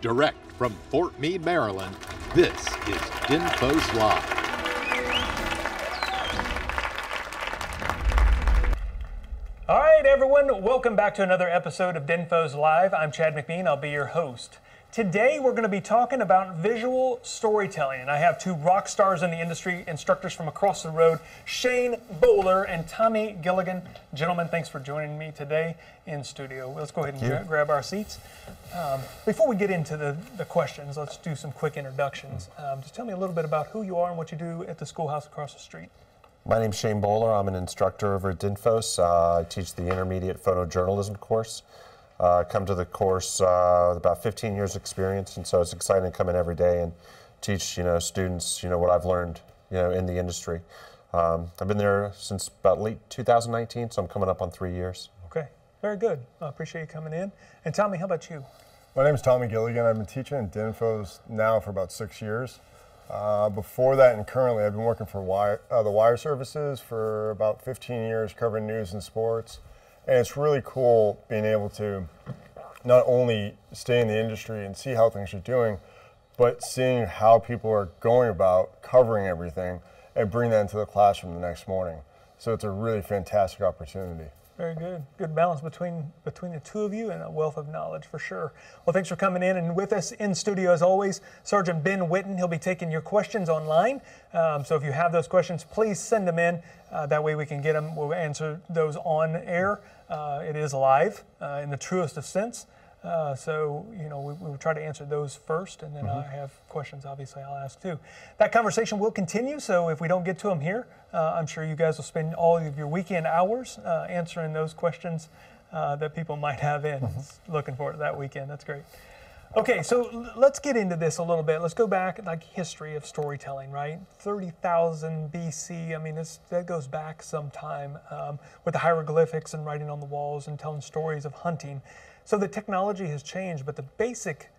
Direct from Fort Meade, Maryland, this is DINFOS Live. All right, everyone, welcome back to another episode of DINFOS Live. I'm Chad McMeen, I'll be your host. Today, we're going to be talking about visual storytelling, and I have two rock stars in the industry, instructors from across the road, Shane Bowler and Tommy Gilligan. Gentlemen, thanks for joining me today in studio. Let's go ahead and gra- grab our seats. Um, before we get into the, the questions, let's do some quick introductions. Um, just tell me a little bit about who you are and what you do at the schoolhouse across the street. My name's Shane Bowler. I'm an instructor over at Dinfos. Uh, I teach the intermediate photojournalism course. Uh, come to the course uh, with about 15 years experience, and so it's exciting to come in every day and teach you know students you know what I've learned you know in the industry. Um, I've been there since about late 2019, so I'm coming up on three years. Okay, very good. I appreciate you coming in. And Tommy, how about you? My name is Tommy Gilligan. I've been teaching at Dinfos now for about six years. Uh, before that and currently, I've been working for wire, uh, the Wire Services for about 15 years, covering news and sports. And it's really cool being able to not only stay in the industry and see how things are doing, but seeing how people are going about covering everything and bring that into the classroom the next morning. So it's a really fantastic opportunity. Very good. Good balance between between the two of you and a wealth of knowledge for sure. Well, thanks for coming in and with us in studio as always, Sergeant Ben Whitten. He'll be taking your questions online. Um, so if you have those questions, please send them in. Uh, that way we can get them. We'll answer those on air. Uh, it is live uh, in the truest of sense. Uh, so, you know, we, we will try to answer those first, and then I have questions, obviously, I'll ask too. That conversation will continue, so if we don't get to them here, uh, I'm sure you guys will spend all of your weekend hours uh, answering those questions uh, that people might have in. Looking forward to that weekend. That's great. Okay, so l- let's get into this a little bit. Let's go back, like history of storytelling, right? 30,000 BC. I mean, this, that goes back some time um, with the hieroglyphics and writing on the walls and telling stories of hunting. So the technology has changed, but the basic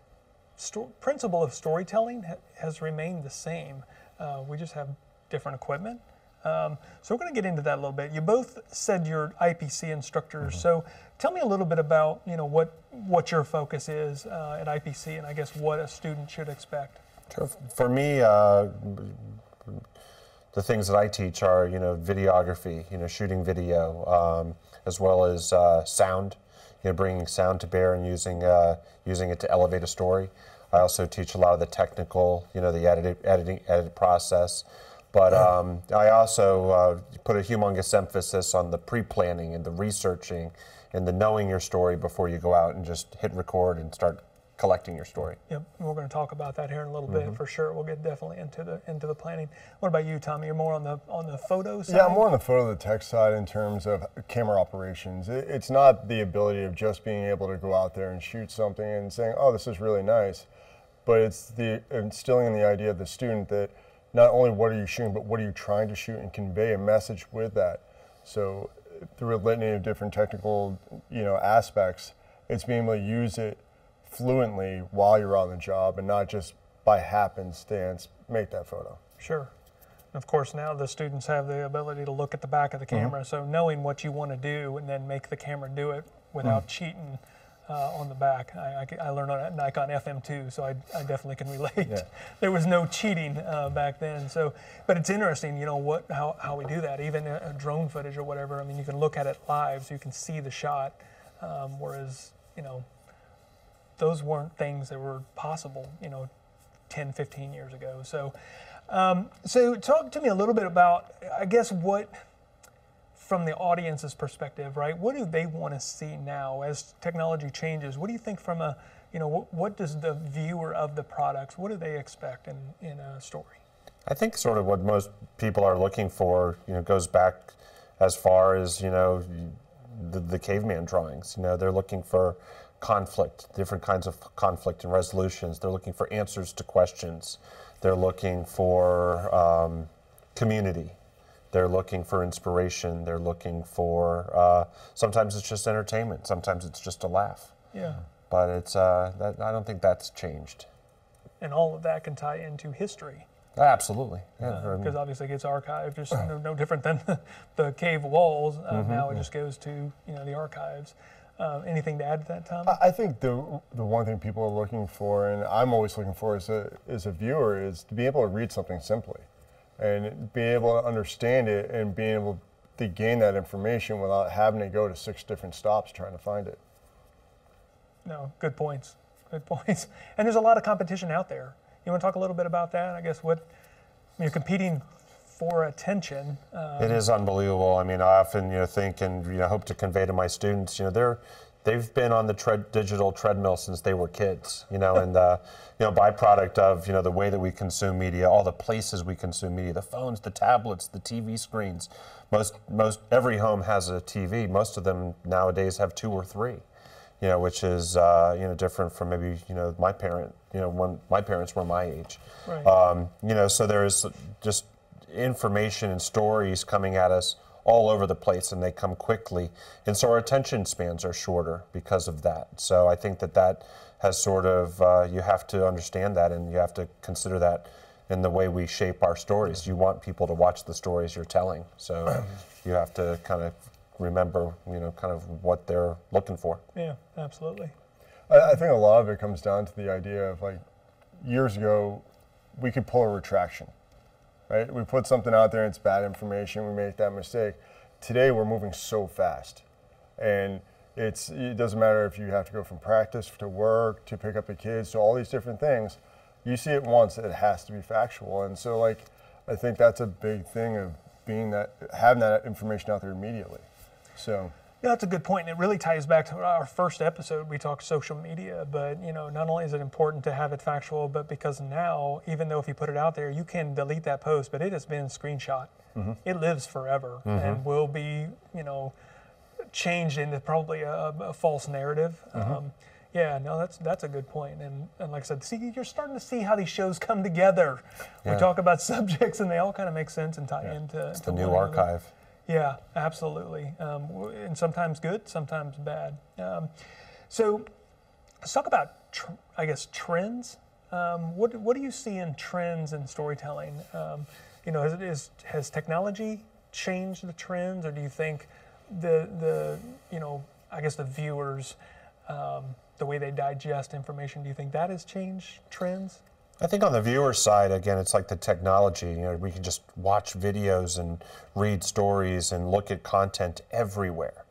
principle of storytelling ha- has remained the same. Uh, we just have different equipment. Um, so we're going to get into that a little bit. You both said you're IPC instructors, so tell me a little bit about you know what what your focus is uh, at IPC, and I guess what a student should expect. Sure. For me, uh, the things that I teach are, you know, videography, you know, shooting video, um, as well as uh, sound, you know, bringing sound to bear and using uh, using it to elevate a story. I also teach a lot of the technical, you know, the editing, editing, edit process. But um, I also uh, put a humongous emphasis on the pre-planning and the researching and the knowing your story before you go out and just hit record and start collecting your story. Yep, and we're going to talk about that here in a little Mm-hmm. bit for sure. We'll get definitely into the into the planning. What about you, Tommy? You're more on the on the photo side. Yeah, I'm more on the photo, the tech side in terms of camera operations. It, it's not the ability of just being able to go out there and shoot something and saying, "Oh, this is really nice," but it's the instilling in the idea of the student that not only what are you shooting, but what are you trying to shoot and convey a message with that. So through a litany of different technical, you know, aspects, it's being able to use it fluently while you're on the job and not just by happenstance make that photo. Sure. And of course, now the students have the ability to look at the back of the Mm-hmm. camera. So knowing what you want to do and then make the camera do it without Mm. cheating uh, on the back. I, I, I learned on a Nikon FM2, so I, I definitely can relate. Yeah. there was no cheating uh, back then. So, but it's interesting, you know, what how, how we do that. Even a, a drone footage or whatever. I mean, you can look at it live, so you can see the shot. Um, whereas, you know, those weren't things that were possible, you know, 10, 15 years ago. So, um, so talk to me a little bit about, I guess, what, from the audience's perspective, right? What do they want to see now as technology changes? What do you think from a, you know, what, what does the viewer of the products, what do they expect in, in a story? I think sort of what most people are looking for, you know, goes back as far as you know the, the caveman drawings. You know, they're looking for conflict, different kinds of conflict and resolutions. They're looking for answers to questions. They're looking for um, community. They're looking for inspiration. They're looking for uh, sometimes it's just entertainment. Sometimes it's just a laugh. Yeah. But it's uh, that, I don't think that's changed. And all of that can tie into history. Absolutely. Yeah, I mean- because obviously it gets archived, just no, no different than the, cave walls. Uh, Now it just goes to you know the archives. Um, anything to add to that, Tom? I- think the the one thing people are looking for, and I'm always looking for as a as a viewer, is to be able to read something simply, and be able to understand it, and being able to gain that information without having to go to six different stops trying to find it. No, good points. Good points. And there's a lot of competition out there. You want to talk a little bit about that? I guess what you're competing for attention. Uh, It is unbelievable. I mean, I often you know think and you know hope to convey to my students, you know, they're they've been on the tread, digital treadmill since they were kids, you know, and uh, you know byproduct of you know the way that we consume media, all the places we consume media, the phones, the tablets, the TV screens. Most most every home has a TV. Most of them nowadays have two or three. You know, which is uh, you know different from maybe you know my parent, you know, when my parents were my age. Right. Um, you know, so there's just information and stories coming at us all over the place and they come quickly. And so our attention spans are shorter because of that. So I think that that has sort of, uh, you have to understand that and you have to consider that in the way we shape our stories. You want people to watch the stories you're telling. So you have to kind of remember, you know, kind of what they're looking for. yeah, absolutely. I, I think a lot of it comes down to the idea of like years ago, we could pull a retraction, right? We put something out there, and it's bad information, we make that mistake. Today, we're moving so fast, and it's it doesn't matter if you have to go from practice to work to pick up the kids to all these different things. You see it once, it has to be factual, and so like I think that's a big thing of being that having that information out there immediately. So. Yeah, that's a good. And it really ties back to our first episode. We talked social media, but you know, not only is it important to have it factual, but because now, even though if you put it out there, you can delete that post, but it has been screenshot. Mm-hmm. It lives forever mm-hmm. and will be, you know, changed into probably a, a false narrative. Mm-hmm. Um, yeah, no, that's that's a good. And, and like I said, see, you're starting to see how these shows come together. We talk about subjects, and they all kind of make sense and tie into It's the new archive. another. Yeah, absolutely. Um, and sometimes good, sometimes bad. Um, so let's talk about, I guess, trends. Um, what, what do you see in trends in storytelling? Um, you know, is, is, has technology changed the trends, or do you think the, the you know, I guess the viewers, um, the way they digest information, do you think that has changed trends? I think on the viewer side, again, it's like the technology. You know, we can just watch videos and read stories and look at content everywhere.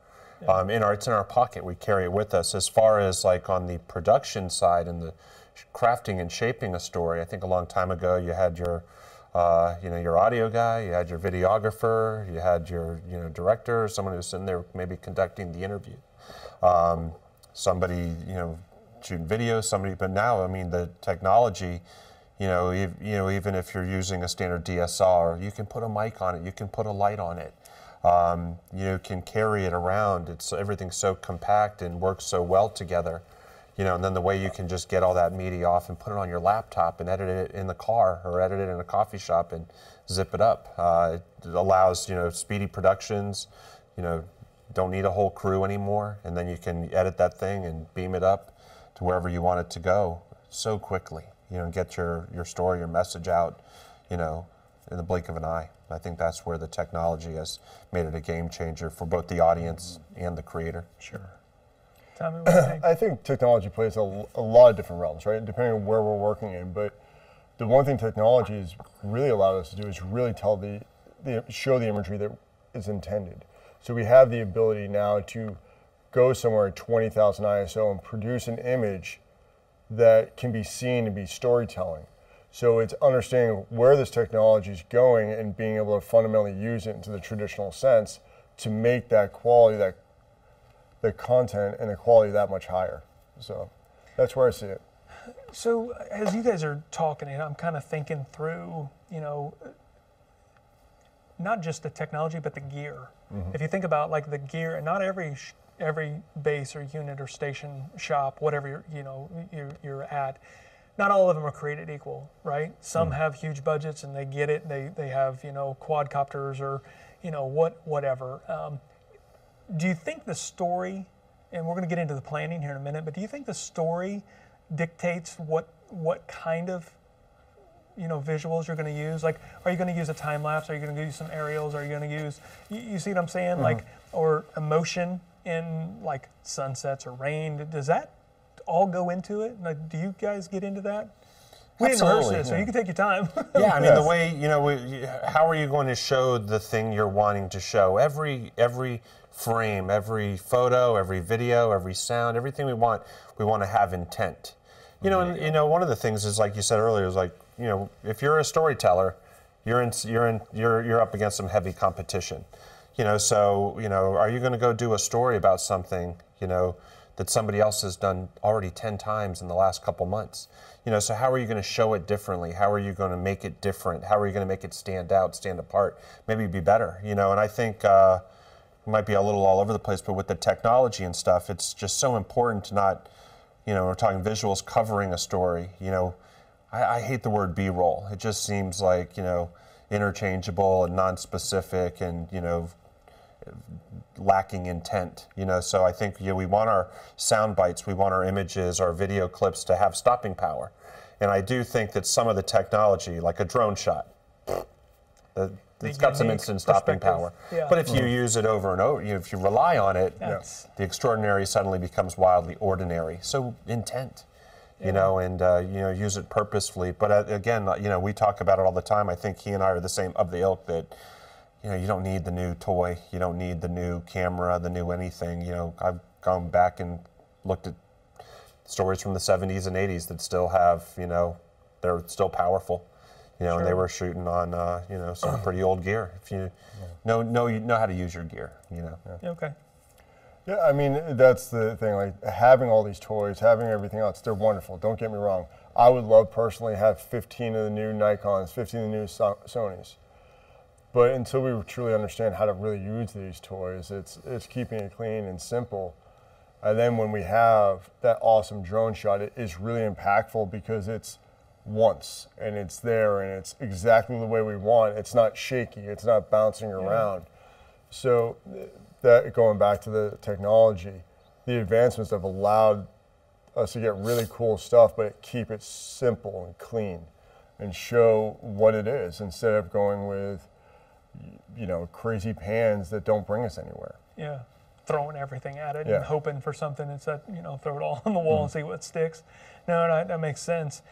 Um, in our, it's in our pocket. We carry it with us. As far as like on the production side and the crafting and shaping a story, I think a long time ago you had your, uh, you know, your audio guy, you had your videographer, you had your, you know, director, someone who's sitting there maybe conducting the interview um, somebody you know shooting video, somebody. But now, I mean, the technology, you know, ev- you know, even if you're using a standard DSLR, you can put a mic on it, you can put a light on it. Um, you can carry it around. It's everything's so compact and works so well together. You know, and then the way you can just get all that media off and put it on your laptop and edit it in the car or edit it in a coffee shop and zip it up. Uh, it allows you know speedy productions. You know, don't need a whole crew anymore, and then you can edit that thing and beam it up to wherever you want it to go so quickly. You know, get your your story, your message out. You know, in the blink of an eye. I think that's where the technology has made it a game changer for both the audience and the creator. Sure. Tommy, what do you think? I think technology plays a, a lot of different realms, right? Depending on where we're working in. But the one thing technology has really allowed us to do is really tell the, the show the imagery that is intended. So we have the ability now to go somewhere at 20,000 ISO and produce an image that can be seen and be storytelling. So it's understanding where this technology is going and being able to fundamentally use it into the traditional sense to make that quality, that the content and the quality that much higher. So that's where I see it. So as you guys are talking, and I'm kind of thinking through, you know, not just the technology, but the gear. Mm-hmm. If you think about like the gear, and not every sh- every base or unit or station shop, whatever you're, you know you're, you're at, not all of them are created equal, right? Some have huge budgets and they get it. They they have you know quadcopters or you know what whatever. Um, do you think the story, and we're going to get into the planning here in a minute, but do you think the story dictates what what kind of you know visuals you're going to use? Like, are you going to use a time lapse? Are you going to use some aerials? Are you going to use you, you see what I'm saying? Like, or emotion? In like sunsets or rain? Does that all go into it? Like, do you guys get into that? We didn't rehearse Absolutely, this, so you can take your time. Yeah, I mean the way you know, we, how are you going to show the thing you're wanting to show? Every every frame, every photo, every video, every sound, everything we want, we want to have intent. You know, and mm-hmm. you know, one of the things is like you said earlier is like you know, if you're a storyteller, you're in you're in you're you're up against some heavy competition. You know, so you know, are you going to go do a story about something? You know. That somebody else has done already 10 times in the last couple months. You know, so how are you going to show it differently? How are you going to make it different? How are you going to make it stand out, stand apart, maybe be better? You know, and I think uh, it might be a little all over the place, but with the technology and stuff, it's just so important to not, you know, we're talking visuals covering a story. You know, I, I hate the word B-roll. It just seems like you know interchangeable and non-specific, and you know lacking intent. You know, so I think you know, we want our sound bites, we want our images, our video clips to have stopping power. And I do think that some of the technology, like a drone shot, the, it's got some instant stopping power. Yeah. But if you use it over and over, you know, if you rely on it, That's- the extraordinary suddenly becomes wildly ordinary. So intent, you know, and uh, you know, use it purposefully. But uh, again, uh, you know, we talk about it all the time. I think he and I are the same of the ilk that you know, you don't need the new toy, you don't need the new camera, the new anything. You know, I've gone back and looked at stories from the 70s and 80s that still have, you know, they're still powerful. You know, and they were shooting on, uh, you know, some pretty old gear. If you know, know, you know how to use your gear, you know. okay. Yeah, I mean that's the thing. Like having all these toys, having everything else, they're wonderful. Don't get me wrong. I would love personally have 15 of the new Nikon's, 15 of the new so- Sony's. But until we truly understand how to really use these toys, it's it's keeping it clean and simple. And then when we have that awesome drone shot, it is really impactful because it's once and it's there and it's exactly the way we want. It's not shaky. It's not bouncing around. So that going back to the technology, the advancements have allowed us to get really cool stuff, but keep it simple and clean, and show what it is instead of going with, you know, crazy pans that don't bring us anywhere. Yeah, throwing everything at it Yeah. and hoping for something instead, you know, throw it all on the wall and see what sticks. No, no, that makes sense.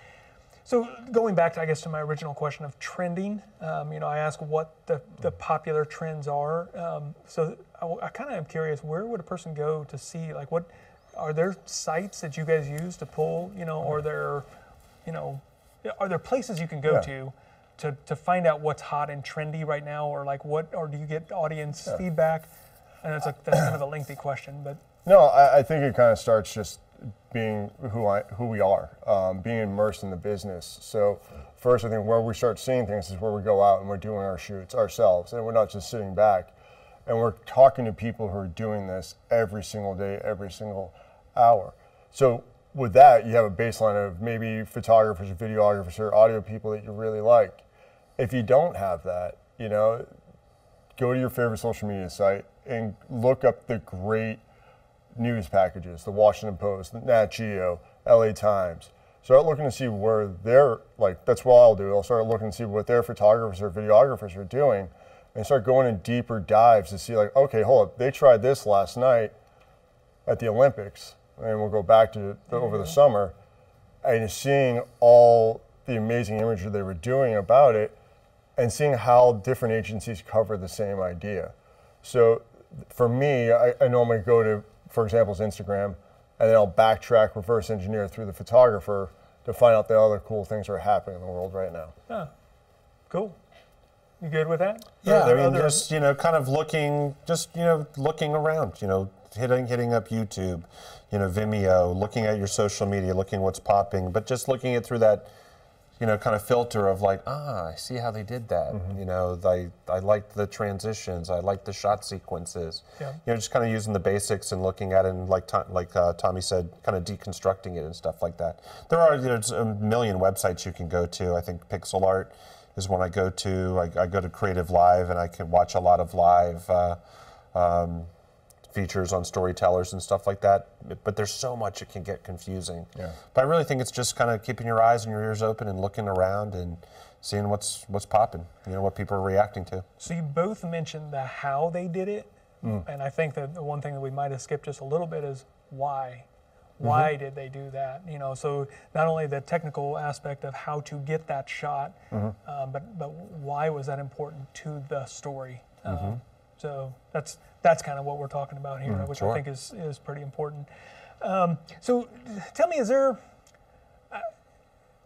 So going back, to, I guess, to my original question of trending, um, you know, I ask what the, the popular trends are. Um, so I, kind of am curious, where would a person go to see, like, what are there sites that you guys use to pull, you know, or there, you know, are there places you can go Yeah. to? To, to find out what's hot and trendy right now, or like what, or do you get audience feedback? And it's like that's kind of a lengthy question, but No, I, I think it kind of starts just being who I who we are, um, being immersed in the business. So first, I think where we start seeing things is where we go out and we're doing our shoots ourselves, and we're not just sitting back, and we're talking to people who are doing this every single day, every single hour. So with that, you have a baseline of maybe photographers, or videographers, or audio people that you really like. If you don't have that, you know, go to your favorite social media site and look up the great news packages, the Washington Post, the Nat Geo, LA Times. Start looking to see where they're like. That's what I'll do. I'll start looking to see what their photographers or videographers are doing, and start going in deeper dives to see like, okay, hold up, they tried this last night at the Olympics, and we'll go back to the, over the mm-hmm. summer, and seeing all the amazing imagery they were doing about it, and seeing how different agencies cover the same idea. So for me, I, I normally go to, for example, Instagram, and then I'll backtrack, reverse engineer through the photographer to find out the other cool things that are happening in the world right now. cool. You good with that? Yeah, I mean, other- just you know, kind of looking, just you know, looking around. You know, hitting hitting up YouTube, you know, Vimeo, looking at your social media, looking what's popping, but just looking it through that, you know, kind of filter of like, ah, I see how they did that. Mm-hmm. You know, I I liked the transitions, I liked the shot sequences. Yeah. You know, just kind of using the basics and looking at it, and like like uh, Tommy said, kind of deconstructing it and stuff like that. There are there's a million websites you can go to. I think Pixel Art is one I go to. I, I go to Creative Live and I can watch a lot of live uh, um, features on storytellers and stuff like that. But there's so much it can get confusing. Yeah. But I really think it's just kind of keeping your eyes and your ears open and looking around and seeing what's what's popping. You know what people are reacting to. So you both mentioned the how they did it, And I think that the one thing that we might have skipped just a little bit is why. Why Mm-hmm. did they do that? You know, so not only the technical aspect of how to get that shot, Mm-hmm. um, but but why was that important to the story? Mm-hmm. Um, so that's that's kind of what we're talking about here, which I Mm, think is is pretty important. Um, so tell me, is there?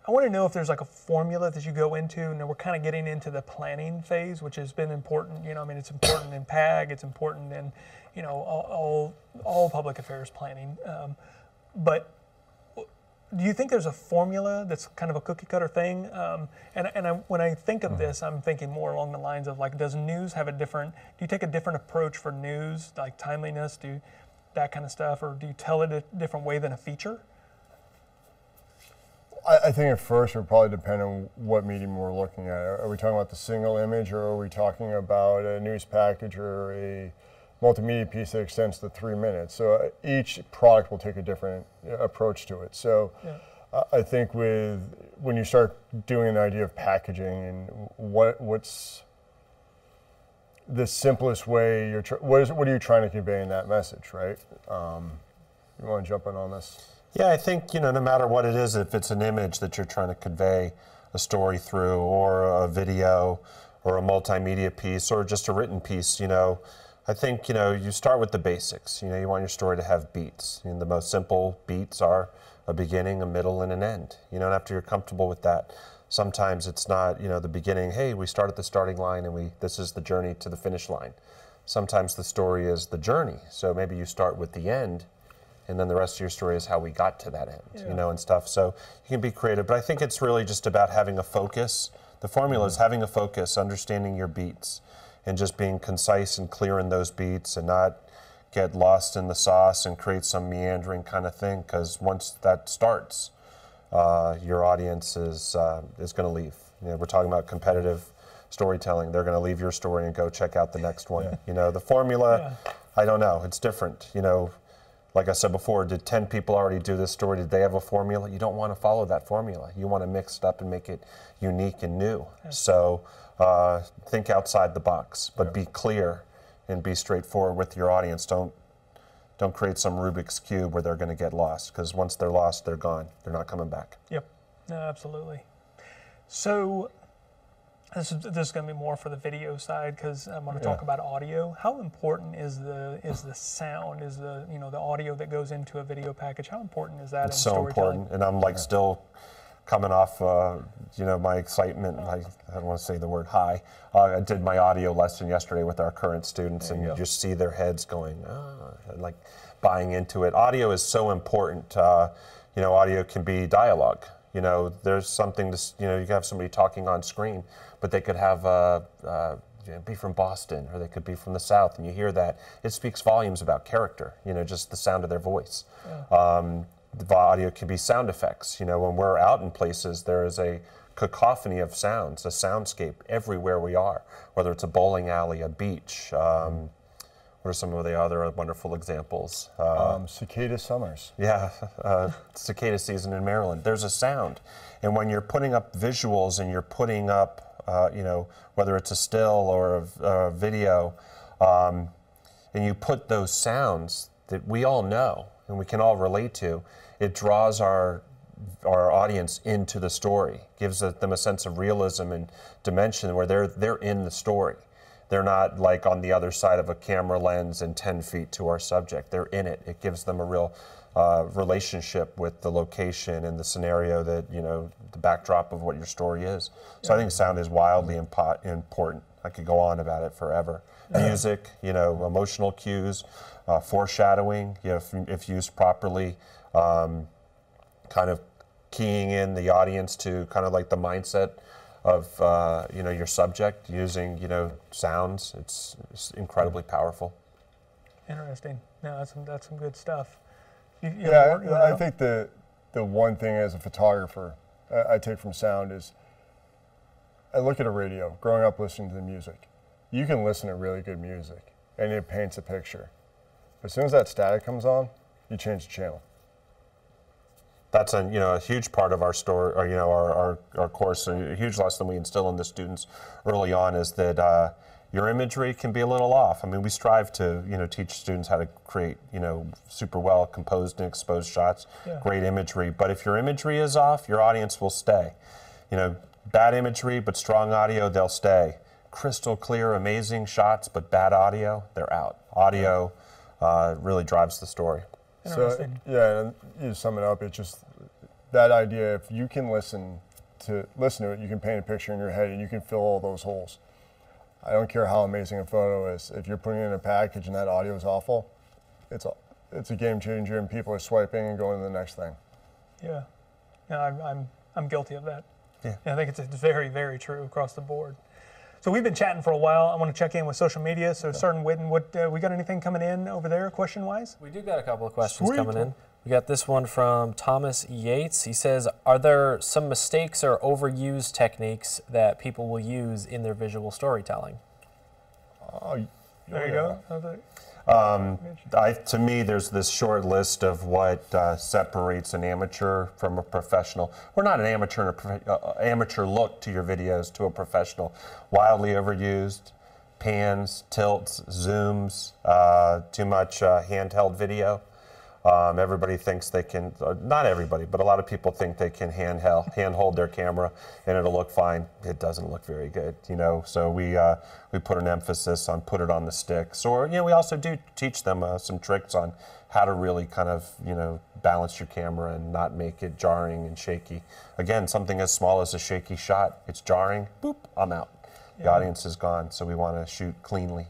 I want to know if there's like a formula that you go into, and we're kind of getting into the planning phase, which has been important. You know, I mean, it's important in PAG, it's important in, you know, all all, all public affairs planning. Um, but do you think there's a formula that's kind of a cookie cutter thing? Um, and and I, when I think of this, I'm thinking more along the lines of like, does news have a different? Do you take a different approach for news, like timeliness, do that kind of stuff, or do you tell it a different way than a feature? I, I think at first it would probably depend on what medium we're looking at. Are we talking about the single image, or are we talking about a news package or a multimedia piece that extends to three minutes? So uh, each product will take a different uh, approach to it. So Yeah. I- I think with when you start doing an idea of packaging and what what's the simplest way you're tr- what is what are you trying to convey in that message, right? Um, you want to jump in on this? Yeah, I think you know, no matter what it is, if it's an image that you're trying to convey a story through, or a video, or a multimedia piece, or just a written piece, you know, I think you know you start with the basics. You know, you want your story to have beats, and the most simple beats are a beginning, a middle, and an end. You know, and after you're comfortable with that, sometimes it's not you know the beginning. Hey, we start at the starting line, and we this is the journey to the finish line. Sometimes the story is the journey. So maybe you start with the end and then the rest of your story is how we got to that end, Yeah. you know, and stuff. So you can be creative, but I think it's really just about having a focus. The formula is having a focus, understanding your beats, and just being concise and clear in those beats, and not get lost in the sauce and create some meandering kind of thing. Because once that starts, uh, your audience is uh, is going to leave. You know, we're talking about competitive storytelling. They're going to leave your story and go check out the next one. You know, the formula, I don't know. It's different. You know, like I said before, did 10 people already do this story? Did they have a formula? You don't want to follow that formula. You want to mix it up and make it unique and new. So uh, think outside the box, but be clear and be straightforward with your audience. Don't don't create some Rubik's cube where they're going to get lost because once they're lost, they're gone. They're not coming back. Yep. No, absolutely. So this is, this is going to be more for the video side because I'm going to talk Yeah. about audio. How important is the is the sound? Is the you know the audio that goes into a video package? How important is that It's so important, and I'm like still coming off, uh, you know, my excitement. My, I don't want to say the word high. Uh, I did my audio lesson yesterday with our current students, and you just see their heads going, ah, like buying into it. Audio is so important. Uh, you know, audio can be dialogue. You know, there's something to, you know, you can have somebody talking on screen, but they could have uh, uh, be from Boston or they could be from the South, and you hear that. It speaks volumes about character, you know, just the sound of their voice. Um, the audio can be sound effects. You know, when we're out in places, there is a cacophony of sounds, a soundscape everywhere we are, whether it's a bowling alley, a beach. Um, what are some of the other wonderful examples? Uh, Um, cicada summers. yeah, uh, cicada season in Maryland. There's a sound, and when you're putting up visuals and you're putting up, uh, you know, whether it's a still or a, a video, um, and you put those sounds that we all know and we can all relate to, it draws our our audience into the story, gives them a sense of realism and dimension where they're they're in the story. They're not like on the other side of a camera lens and 10 feet to our subject. They're in it. It gives them a real uh, relationship with the location and the scenario that, you know, the backdrop of what your story is. So I think sound is wildly impo- important. I could go on about it forever. Music, you know, emotional cues, uh, foreshadowing, you know, if, if used properly, um, kind of keying in the audience to kind of like the mindset of uh, you know your subject using you know sounds. It's, it's incredibly powerful. Interesting. No, that's some that's some good stuff. You, you Yeah, have you I, I think the the one thing as a photographer I, I take from sound is I look at a radio. Growing up listening to the music, you can listen to really good music and it paints a picture. As soon as that static comes on, you change the channel. That's a you know a huge part of our story, or you know our, our, our course. A huge lesson we instill in the students early on is that uh, your imagery can be a little off. I mean, we strive to, you know, teach students how to create, you know, super well composed and exposed shots, Yeah. great imagery. But if your imagery is off, your audience will stay. You know, bad imagery but strong audio, they'll stay. Crystal clear, amazing shots, but bad audio, they're out. Audio uh, really drives the story. So yeah, and you sum it up. It's just that idea. If you can listen to listen to it, you can paint a picture in your head, and you can fill all those holes. I don't care how amazing a photo is. If you're putting it in a package and that audio is awful, it's a it's a game changer, and people are swiping and going to the next thing. Yeah, yeah, I'm, I'm, I'm guilty of that. Yeah. I think it's, it's very, very true across the board. So we've been chatting for a while. I want to check in with social media. So, Sergeant Whitten, what uh, we got anything coming in over there, question wise? We do got a couple of questions Sweet. coming in. We got this one from Thomas Yates. He says, "Are there some mistakes or overused techniques that people will use in their visual storytelling?" Oh, There oh, you yeah. go. It- I, to me, there's this short list of what uh, separates an amateur from a professional. We're not an amateur a prof- uh, amateur look to your videos to a professional. Wildly overused, pans, tilts, zooms, uh, too much uh, handheld video. Um, everybody thinks they can, uh, not everybody, but a lot of people think they can handheld, handhold their camera and it'll look fine. It doesn't look very good, you know. So we uh, we put an emphasis on put it on the sticks, or you know, we also do teach them uh, some tricks on how to really kind of you know balance your camera and not make it jarring and shaky. Again, something as small as a shaky shot, it's jarring. Boop, I'm out. The Yeah. audience is gone, so we want to shoot cleanly.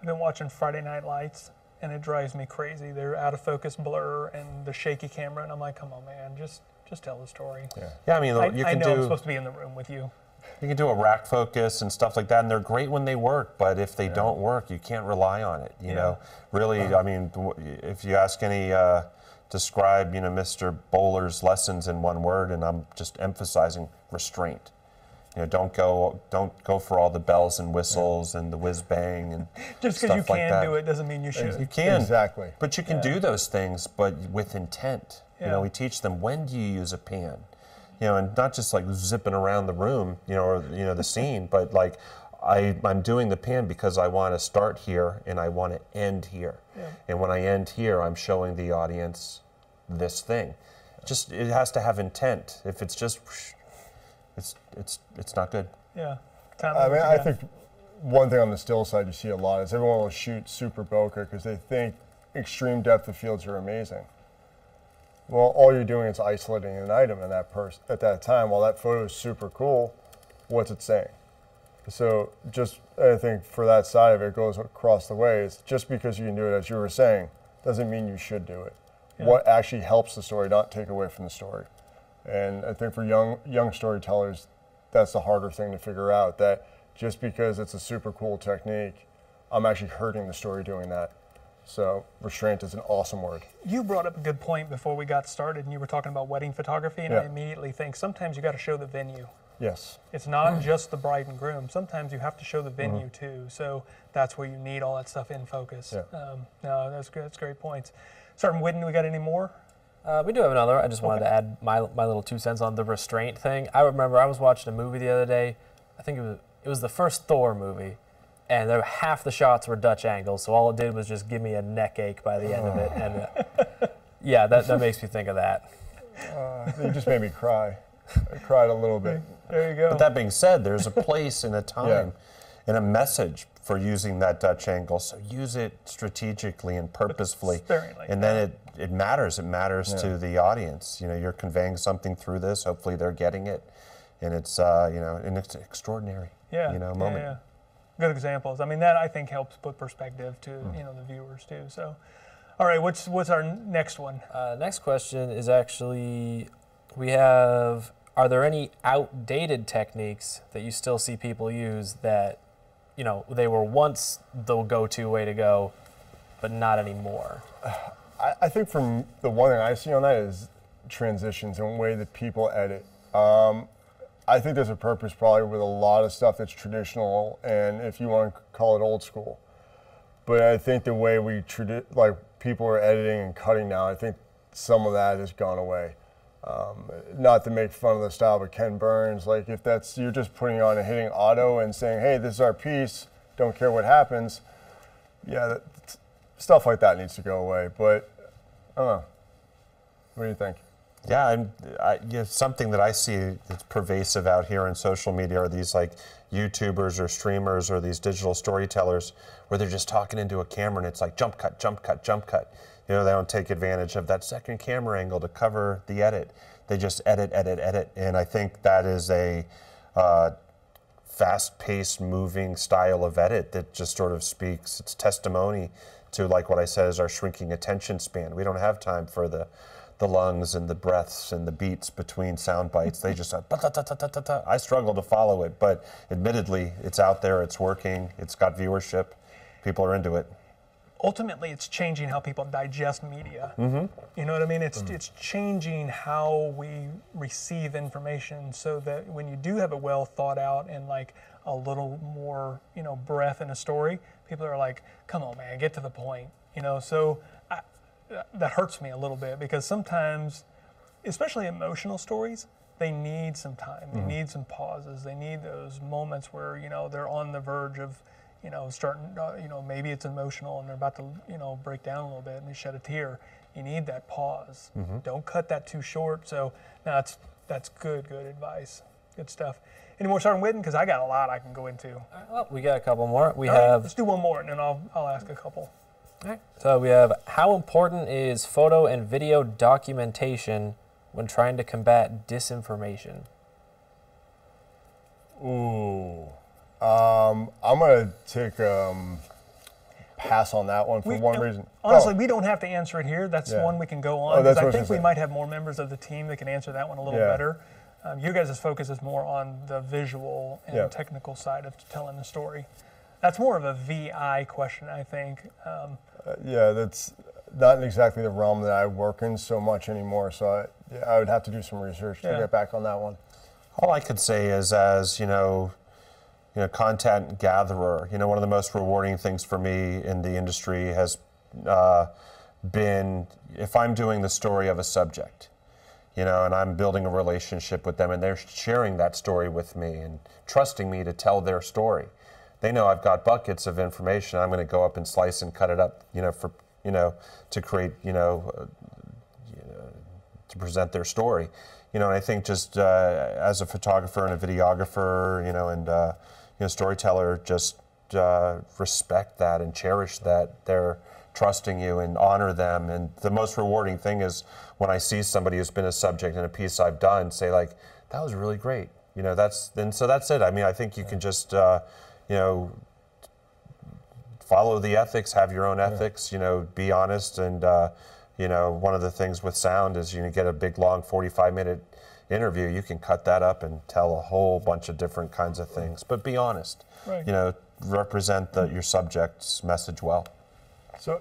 I've been watching Friday Night Lights, and it drives me crazy. They're out of focus blur and the shaky camera, and I'm like, come on, man, just just tell the story. Yeah, I mean, I, you I know do. I'm supposed to be in the room with you. You can do a rack focus and stuff like that, and they're great when they work. But if they don't work, you can't rely on it. You Yeah. know, really. I mean, if you ask any, uh, describe you know Mr. Bowler's lessons in one word, and I'm just emphasizing restraint. You know, don't go don't go for all the bells and whistles and the whiz bang and Just because you stuff like can that. do it doesn't mean you should. You can Exactly. but you can do those things, but with intent. You know, we teach them when do you use a pan, you know, and not just like zipping around the room, you know, or you know the scene, but like I, I'm doing the pan because I want to start here and I want to end here, and when I end here, I'm showing the audience this thing. Just it has to have intent. If it's just, it's it's it's not good. Yeah. Tom, I mean, I think one thing on the still side you see a lot is everyone will shoot super bokeh because they think extreme depth of fields are amazing. Well, all you're doing is isolating an item in that pers- at that time. While that photo is super cool, what's it saying? So just I think for that side of it goes across the ways. Just because you can do it, as you were saying, doesn't mean you should do it. What actually helps the story, not take away from the story. And I think for young young storytellers, that's the harder thing to figure out. That just because it's a super cool technique, I'm actually hurting the story doing that. So restraint is an awesome word. You brought up a good point before we got started, and you were talking about wedding photography, and I immediately think sometimes you got to show the venue. Yes. It's not just the bride and groom. Sometimes you have to show the Mm-hmm. venue too. So that's where you need all that stuff in focus. Yeah. Um, no, that's good. That's great points. Sergeant Whitten, we got any more? Uh, we do have another. I just wanted Okay. to add my, my little two cents on the restraint thing. I remember I was watching a movie the other day. I think it was it was the first Thor movie, and there half the shots were Dutch angles. So all it did was just give me a neck ache by the end of it. And uh, yeah, that, that makes me think of that. You just made me cry. I cried a little bit. There you go. But that being said, there's a place and a time and a message for using that Dutch angle. So use it strategically and purposefully. sparingly, And then it, it matters. It matters to the audience. You know, you're conveying something through this. Hopefully they're getting it. And it's, uh, you know, and it's extraordinary, yeah. you know, moment. yeah. Good examples. I mean, that I think helps put perspective to Mm. you know the viewers too. So, all right, what's what's our next one? Uh, next question is actually we have are there any outdated techniques that you still see people use that you know they were once the go-to way to go but not anymore I, I think from the one thing I see on that is transitions and the way that people edit. Um, I think there's a purpose probably with a lot of stuff that's traditional and if you want to call it old school. But I think the way we tradi- like people are editing and cutting now, I think some of that has gone away. Um, not to make fun of the style, but Ken Burns, like if that's you're just putting on and hitting auto and saying, "Hey, this is our piece," don't care what happens. Yeah, that, stuff like that needs to go away. But I don't know. What do you think? Yeah, and I, you know, something that I see that's pervasive out here in social media are these like YouTubers or streamers or these digital storytellers where they're just talking into a camera and it's like jump cut, jump cut, jump cut. You know, they don't take advantage of that second camera angle to cover the edit. They just edit, edit, edit, and I think that is a uh, fast-paced, moving style of edit that just sort of speaks. It's testimony to like what I said is our shrinking attention span. We don't have time for the the lungs and the breaths and the beats between sound bites. They just I struggle to follow it, but admittedly, it's out there, it's working, it's got viewership, people are into it. Ultimately, it's changing how people digest media. Mm-hmm. You know what I mean? It's it's changing how we receive information, so that when you do have a well thought out and like a little more, you know, breath in a story, people are like, "Come on, man, get to the point." You know, so that hurts me a little bit because sometimes, especially emotional stories, they need some time. They mm-hmm. need some pauses. They need those moments where you know they're on the verge of, you know, starting. Uh, you know, maybe it's emotional and they're about to you know break down a little bit and they shed a tear. You need that pause. Mm-hmm. Don't cut that too short. So that's that's good, good advice. Good stuff. Any more Sergeant Whitten? Because I got a lot I can go into. Well, we got a couple more. We All have. Right, let's do one more, and then I'll I'll ask a couple. So we have how important is photo and video documentation when trying to combat disinformation? Ooh. Um, I'm going to take um, pass on that one for we, one reason. Honestly, oh. we don't have to answer it here. That's yeah. one we can go on. Because oh, I think we might have more members of the team that can answer that one a little yeah. better. Um, you guys' focus is more on the visual and yeah. technical side of telling the story. That's more of a VI question, I think. Um, uh, yeah, that's not exactly the realm that I work in so much anymore. So I, yeah, I would have to do some research yeah. to get back on that one. All I could say is, as you know, you know, content gatherer. You know, one of the most rewarding things for me in the industry has uh, been if I'm doing the story of a subject, you know, and I'm building a relationship with them, and they're sharing that story with me and trusting me to tell their story they know I've got buckets of information. I'm going to go up and slice and cut it up, you know, for you know, to create, you know, uh, to present their story. You know, and I think just uh, as a photographer and a videographer, you know, and uh, you know, storyteller, just uh, respect that and cherish that they're trusting you and honor them. And the most rewarding thing is when I see somebody who's been a subject in a piece I've done say like, "That was really great." You know, that's and so that's it. I mean, I think you can just uh, you know, follow the ethics, have your own ethics, yeah. you know, be honest. And, uh, you know, one of the things with sound is you get a big, long 45 minute interview, you can cut that up and tell a whole bunch of different kinds of things. But be honest, right. you know, represent the, your subject's message well. So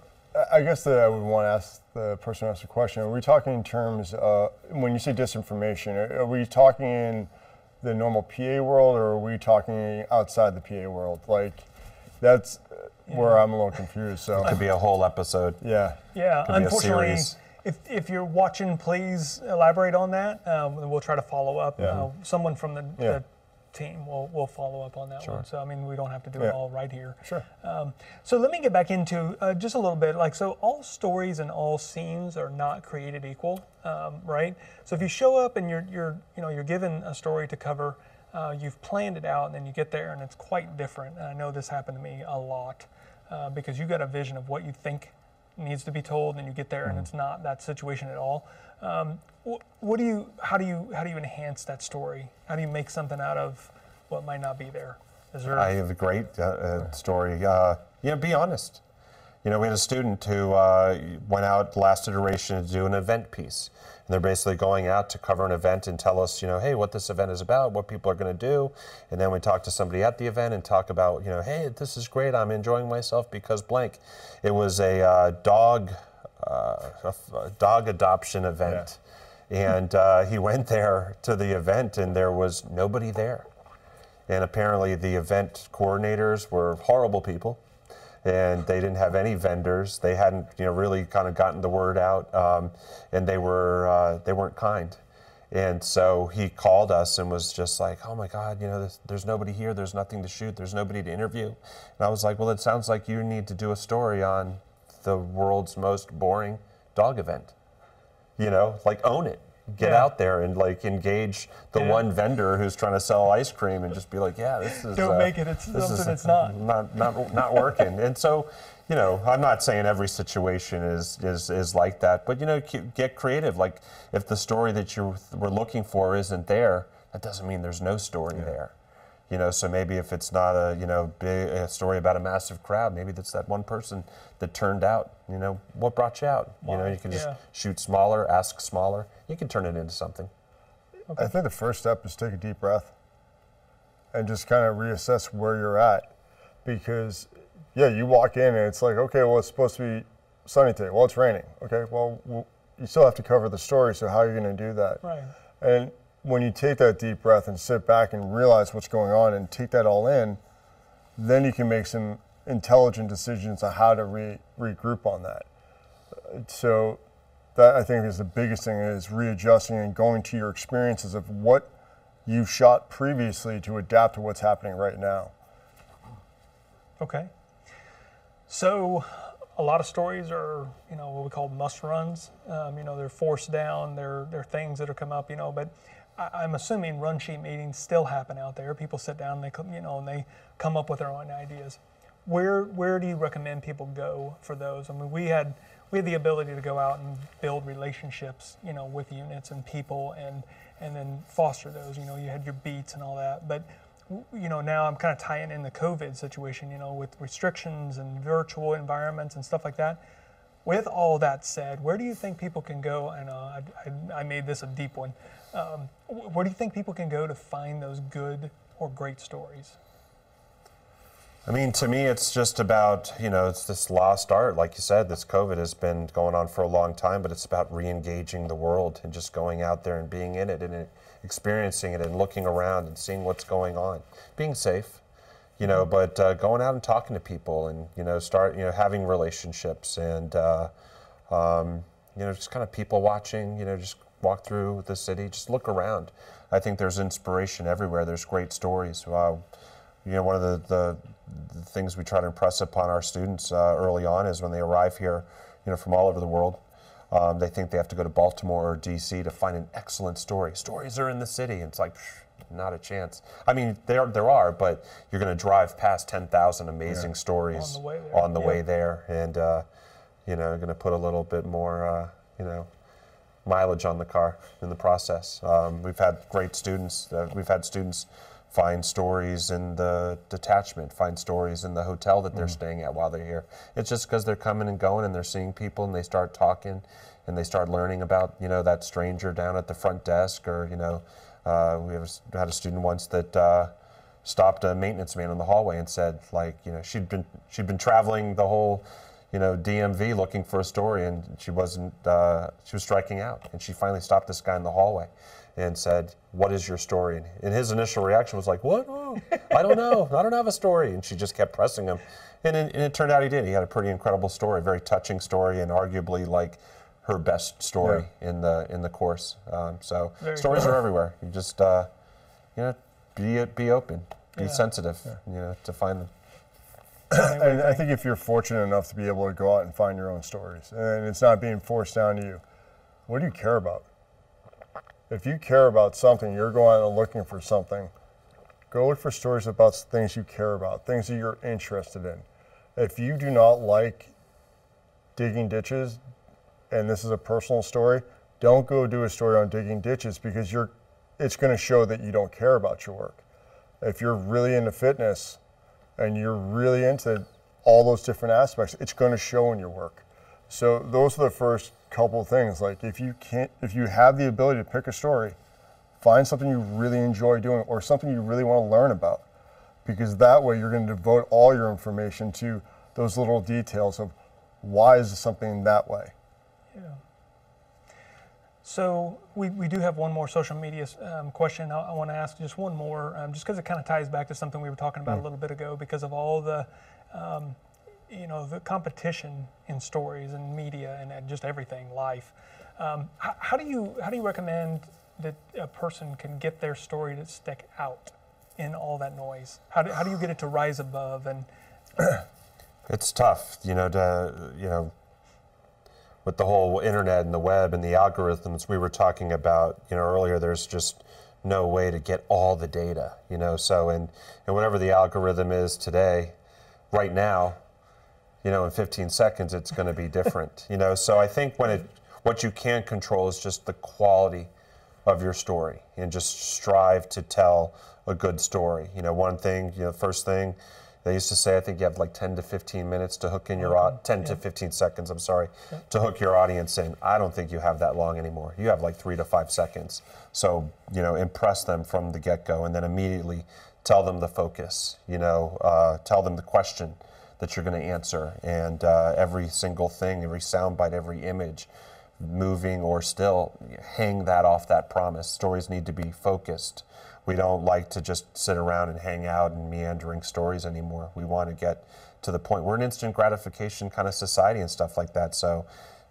I guess that I would want to ask the person who asked the question, are we talking in terms, uh, when you say disinformation, are we talking in the normal PA world, or are we talking outside the PA world? Like, that's yeah. where I'm a little confused. So it could be a whole episode. Yeah. Yeah. Unfortunately, if, if you're watching, please elaborate on that. Um, we'll try to follow up. Yeah. Uh, someone from the, yeah. the team will will follow up on that sure. one. So I mean, we don't have to do yeah. it all right here. Sure. Um, so let me get back into uh, just a little bit. Like, so all stories and all scenes are not created equal, um, right? So if you show up and you're you're you know you're given a story to cover, uh, you've planned it out, and then you get there and it's quite different. And I know this happened to me a lot uh, because you got a vision of what you think needs to be told, and you get there mm-hmm. and it's not that situation at all. Um, what do you? How do you? How do you enhance that story? How do you make something out of what might not be there? Is there? I have a great uh, uh, story. Uh, yeah, be honest. You know, we had a student who uh, went out last iteration to do an event piece. And they're basically going out to cover an event and tell us, you know, hey, what this event is about, what people are going to do. And then we talk to somebody at the event and talk about, you know, hey, this is great. I'm enjoying myself because blank. It was a uh, dog, uh, a, dog adoption event. Yeah and uh, he went there to the event, and there was nobody there. And apparently, the event coordinators were horrible people, and they didn't have any vendors. They hadn't, you know, really kind of gotten the word out, um, and they were uh, they weren't kind. And so he called us and was just like, "Oh my God, you know, there's, there's nobody here. There's nothing to shoot. There's nobody to interview." And I was like, "Well, it sounds like you need to do a story on the world's most boring dog event. You know, like own it. Get Yeah. out there and like engage the Yeah. one vendor who's trying to sell ice cream and just be like, yeah, this is Don't uh, make it it's this something is it's not. not not not working. and so, you know, I'm not saying every situation is is is like that, but you know, get creative. Like if the story that you were looking for isn't there, that doesn't mean there's no story there. You know, so maybe if it's not a you know big a story about a massive crowd, maybe that's that one person that turned out. You know, what brought you out? You know, you can just Yeah. shoot smaller, ask smaller. You can turn it into something. I think the first step is take a deep breath and just kind of reassess where you're at. Because, yeah, you walk in and it's like, okay, well, it's supposed to be sunny today. Well, it's raining. Okay, well, w- you still have to cover the story, so how are you going to do that? Right. And when you take that deep breath and sit back and realize what's going on and take that all in, then you can make some intelligent decisions on how to re- regroup on that. So that I think is the biggest thing is readjusting and going to your experiences of what you shot previously to adapt to what's happening right now. Okay. So, a lot of stories are, you know, what we call must runs. Um, you know, they're forced down. They're they're things that are come up. You know, but I, I'm assuming run sheet meetings still happen out there. People sit down, and they you know, and they come up with their own ideas. Where where do you recommend people go for those? I mean, we had we had the ability to go out and build relationships, you know, with units and people, and and then foster those. You know, you had your beats and all that, but you know, now I'm kind of tying in the COVID situation, you know, with restrictions and virtual environments and stuff like that. With all that said, where do you think people can go? I know I, I, I made this a deep one. Um, where do you think people can go to find those good or great stories? I mean, to me, it's just about, you know, it's this lost art. Like you said, this COVID has been going on for a long time, but it's about re engaging the world and just going out there and being in it and experiencing it and looking around and seeing what's going on. Being safe, you know, but uh, going out and talking to people and, you know, start, you know, having relationships and, uh, um, you know, just kind of people watching, you know, just walk through the city, just look around. I think there's inspiration everywhere. There's great stories. Uh, you know, one of the, the, the things we try to impress upon our students uh, early on is when they arrive here, you know, from all over the world, um, they think they have to go to Baltimore or D.C. to find an excellent story. Stories are in the city, and it's like, psh, not a chance. I mean, there there are, but you're going to drive past 10,000 amazing stories On the way there, on the yeah. way there, and uh, you know, going to put a little bit more, uh, you know, mileage on the car in the process. Um, we've had great students. Uh, we've had students find stories in the detachment, find stories in the hotel that they're staying at while they're here. It's just because they're coming and going and they're seeing people and they start talking and they start learning about you know that stranger down at the front desk or you know uh, we have had a student once that. Uh, stopped a maintenance man in the hallway and said like you know she'd been she'd been traveling the whole you know DMV looking for a story and she wasn't uh, she was striking out. And she finally stopped this guy in the hallway and said what is your story? And, his initial reaction was like what? Oh, I don't know. I don't have a story. And she just kept pressing him. And it, and it turned out he did. He had a pretty incredible story very touching story and arguably like her best story in the in the course. Um, so stories are everywhere. You just uh, you know be be open be Yeah. sensitive you know to find them And I think if you're fortunate enough to be able to go out and find your own stories, and it's not being forced down to you, what do you care about? If you care about something, you're going out and looking for something. Go look for stories about things you care about, things that you're interested in. If you do not like digging ditches, and this is a personal story, don't go do a story on digging ditches because you're, it's going to show that you don't care about your work. If you're really into fitness, and you're really into all those different aspects, it's going to show in your work. So those are the first couple things. Like if you can't, if you have the ability to pick a story, find something you really enjoy doing or something you really want to learn about, because that way you're going to devote all your information to those little details of why is something that way. Yeah. So we, we do have one more social media um, question. I, I want to ask just one more, um, just because it kind of ties back to something we were talking about a little bit ago, because of all the, um, you know, the competition in stories and media and, and just everything, life. Um, how, how do you how do you recommend that a person can get their story to stick out in all that noise? How do, how do you get it to rise above? And It's tough, you know, to you know, with the whole internet and the web and the algorithms we were talking about, you know, earlier. There's just no way to get all the data, you know. So, and and whatever the algorithm is today, right now, you know, in 15 seconds, it's going to be different, you know. So I think when it, what you can control is just the quality of your story, and just strive to tell a good story. You know, one thing, you know, first thing they used to say, I think you have like 10 to 15 minutes to hook in your, au- 10 to 15 seconds, I'm sorry, to hook your audience in. I don't think you have that long anymore. You have like three to five seconds. So, you know, impress them from the get go and then immediately tell them the focus, you know, uh, tell them the question that you're going to answer. And uh, every single thing, every soundbite, every image, moving or still, hang that off that promise. Stories need to be focused. We don't like to just sit around and hang out and meandering stories anymore. We want to get to the point. We're an instant gratification kind of society and stuff like that. So,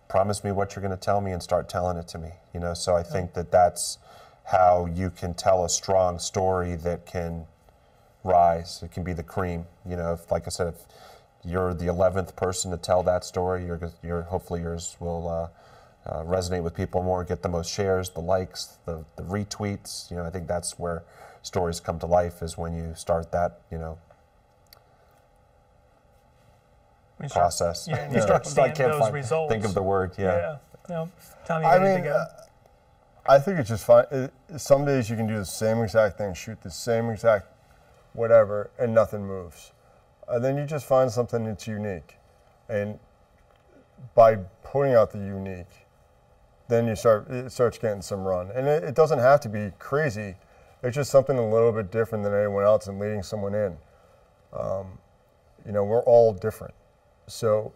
promise me what you're going to tell me and start telling it to me. You know, so I think that that's how you can tell a strong story that can rise. It can be the cream. You know, if, like I said, if you're the 11th person to tell that story, you're, you're hopefully yours will uh, uh, resonate with people more, get the most shares, the likes, the, the retweets. You know, I think that's where stories come to life is when you start that, you know, when you start- process. Yeah, and you start I seeing can't those find- results. Think of the word, yeah. No, Tommy, you I mean, to go? uh, I think it's just fine. It, some days you can do the same exact thing, shoot the same exact whatever, and nothing moves. And then you just find something that's unique. And by putting out the unique, then you start it starts getting some run. And it, it doesn't have to be crazy. It's just something a little bit different than anyone else and leading someone in. Um, you know, we're all different. So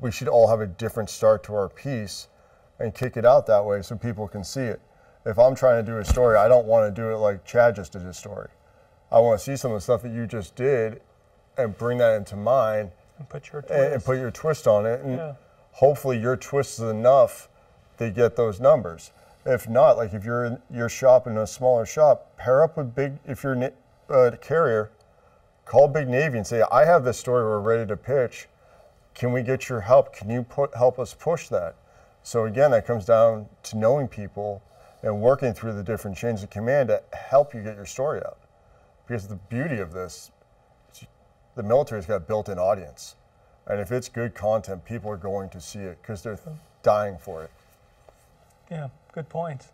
we should all have a different start to our piece and kick it out that way so people can see it. If I'm trying to do a story, I don't want to do it like Chad just did his story. I want to see some of the stuff that you just did and bring that into mine and put your and, and twist. put your twist on it. And Yeah. hopefully your twist is enough to get those numbers. If not, like if you're in your shop in a smaller shop, pair up with big, if you're a uh, carrier, call Big Navy and say, I have this story we're ready to pitch. Can we get your help? Can you put, help us push that? So again, that comes down to knowing people and working through the different chains of command to help you get your story out. Because the beauty of this, the military's got a built-in audience, and if it's good content, people are going to see it because they're dying for it. Yeah, good point.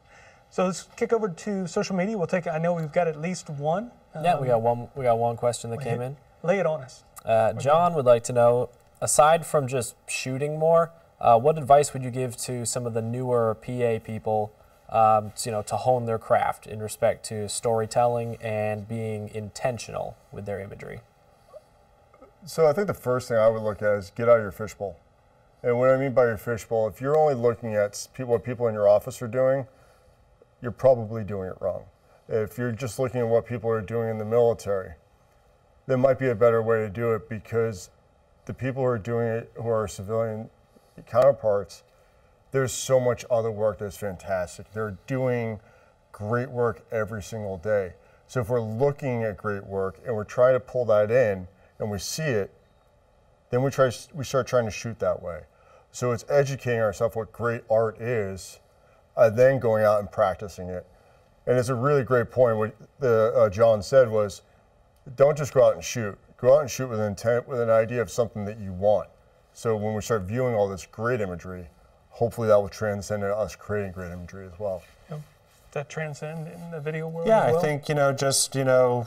So let's kick over to social media. We'll take. I know we've got at least one. Yeah, we Um, got one. We got one question that came in. Lay it on us. Uh, John would like to know, aside from just shooting more, uh, what advice would you give to some of the newer PA people, um, to, you know, to hone their craft in respect to storytelling and being intentional with their imagery? So I think the first thing I would look at is get out of your fishbowl. And what I mean by your fishbowl, if you're only looking at people, what people in your office are doing, you're probably doing it wrong. If you're just looking at what people are doing in the military, there might be a better way to do it because the people who are doing it, who are civilian counterparts, there's so much other work that's fantastic. They're doing great work every single day. So if we're looking at great work and we're trying to pull that in and we see it, then we try we start trying to shoot that way. So it's educating ourselves what great art is, uh, then going out and practicing it. And it's a really great point. What the, uh, John said was, don't just go out and shoot. Go out and shoot with an intent, with an idea of something that you want. So when we start viewing all this great imagery, hopefully that will transcend to us creating great imagery as well. Does that transcend in the video world? Yeah, well? I think you know, just you know,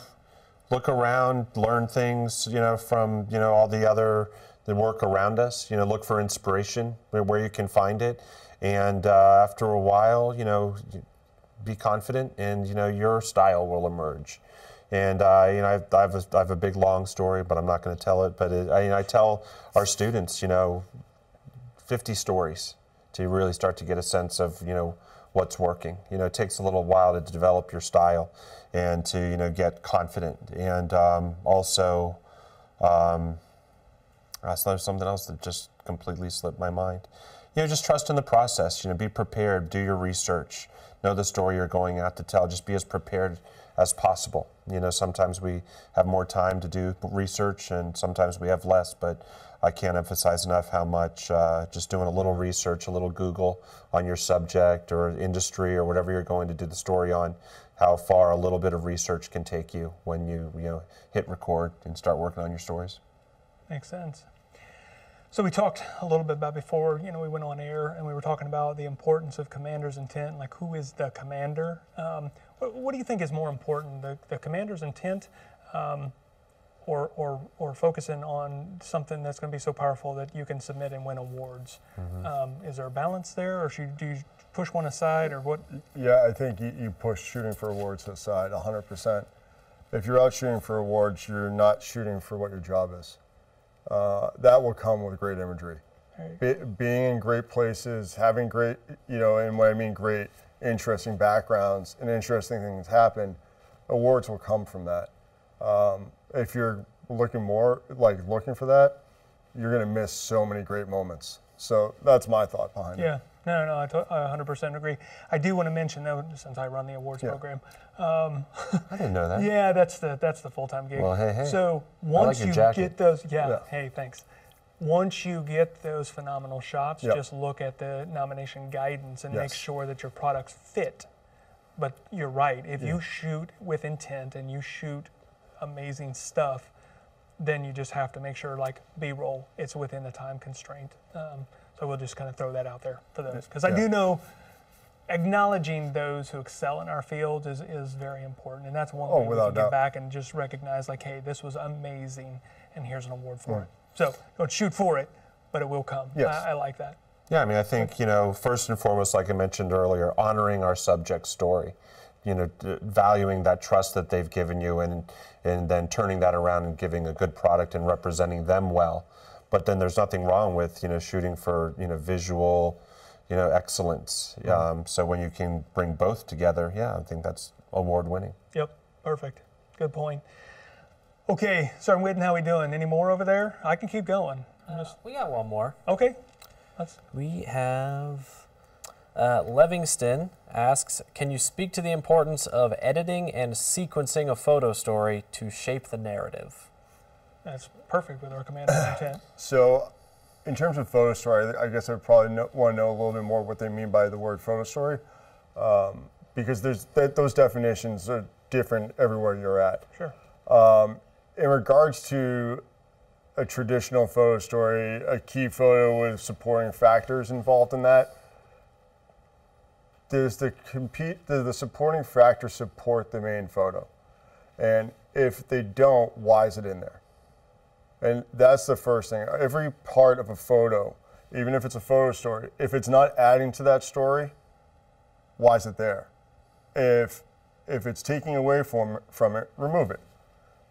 look around, learn things, you know, from you know all the other the work around us. You know, look for inspiration where, you can find it, and uh, after a while, you know, be confident, and you know your style will emerge. And uh, you know, I've, I've, a, I have a big long story, but I'm not going to tell it. But it, I, I tell our students, you know, 50 stories to really start to get a sense of you know what's working. You know, it takes a little while to develop your style and to you know get confident. And um, also, um, that's there's something else that just completely slipped my mind. You know, just trust in the process. You know, be prepared, do your research, know the story you're going out to tell. Just be as prepared as possible. You know, sometimes we have more time to do research, and sometimes we have less. But I can't emphasize enough how much uh, just doing a little research, a little Google on your subject or industry or whatever you're going to do the story on, how far a little bit of research can take you when you you know hit record and start working on your stories. Makes sense. So we talked a little bit about before, you know, we went on air and we were talking about the importance of commander's intent, like who is the commander? Um, what, what, do you think is more important, the, the commander's intent um, or, or, or focusing on something that's going to be so powerful that you can submit and win awards? Mm-hmm. Um, is there a balance there or should, do you push one aside or what? Yeah, I think you, you push shooting for awards aside 100%. If you're out shooting for awards, you're not shooting for what your job is uh, that will come with great imagery. Be, being in great places, having great, you know, and what I mean great, interesting backgrounds and interesting things happen, awards will come from that. Um, if you're looking more, like looking for that, you're going to miss so many great moments. So that's my thought behind yeah. it. Yeah, no, no, I, to- I 100% agree. I do want to mention though, since I run the awards yeah. program. Um, I didn't know that. Yeah, that's the that's the full time gig. Well, hey, hey. So once like you jacket. get those, yeah, yeah, hey, thanks. Once you get those phenomenal shots, yep. just look at the nomination guidance and yes. make sure that your products fit. But you're right. If you shoot with intent and you shoot amazing stuff, then you just have to make sure, like B-roll, it's within the time constraint. Um, so we'll just kind of throw that out there for those because yeah. I do know acknowledging those who excel in our field is, is very important, and that's one oh, way we can get back and just recognize, like, hey, this was amazing, and here's an award for right. it. So don't shoot for it, but it will come. Yes. I, I like that. Yeah, I mean, I think you know, first and foremost, like I mentioned earlier, honoring our subject story you know, valuing that trust that they've given you and, and then turning that around and giving a good product and representing them well. But then there's nothing wrong with, you know, shooting for, you know, visual, you know, excellence. Mm-hmm. Um, so when you can bring both together, yeah, I think that's award winning. Yep, perfect. Good point. Okay, Sergeant Whitten, how we doing? Any more over there? I can keep going. Uh, we got one more. Okay. Let's... We have uh, Livingston asks, can you speak to the importance of editing and sequencing a photo story to shape the narrative? That's perfect with our commander's intent. So, in terms of photo story, I guess I would probably know, want to know a little bit more what they mean by the word photo story, um, because there's th- those definitions are different everywhere you're at. Sure. Um, in regards to a traditional photo story, a key photo with supporting factors involved in that does the compete does the supporting factor support the main photo? And if they don't, why is it in there? And that's the first thing. Every part of a photo, even if it's a photo story, if it's not adding to that story, why is it there? If if it's taking away from from it, remove it.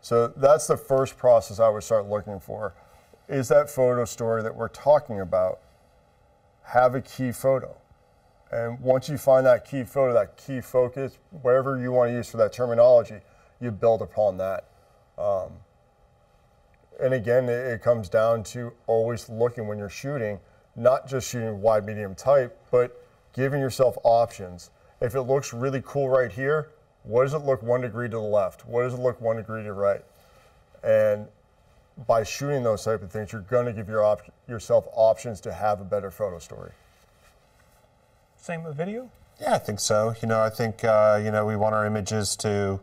So that's the first process I would start looking for. Is that photo story that we're talking about have a key photo? And once you find that key photo, that key focus, whatever you want to use for that terminology, you build upon that. Um, and again, it, it, comes down to always looking when you're shooting, not just shooting wide, medium, tight, but giving yourself options. If it looks really cool right here, what does it look one degree to the left? What does it look one degree to the right? And by shooting those type of things, you're going to give your op- yourself options to have a better photo story. Same with video? Yeah, I think so. You know, I think, uh, you know, we want our images to,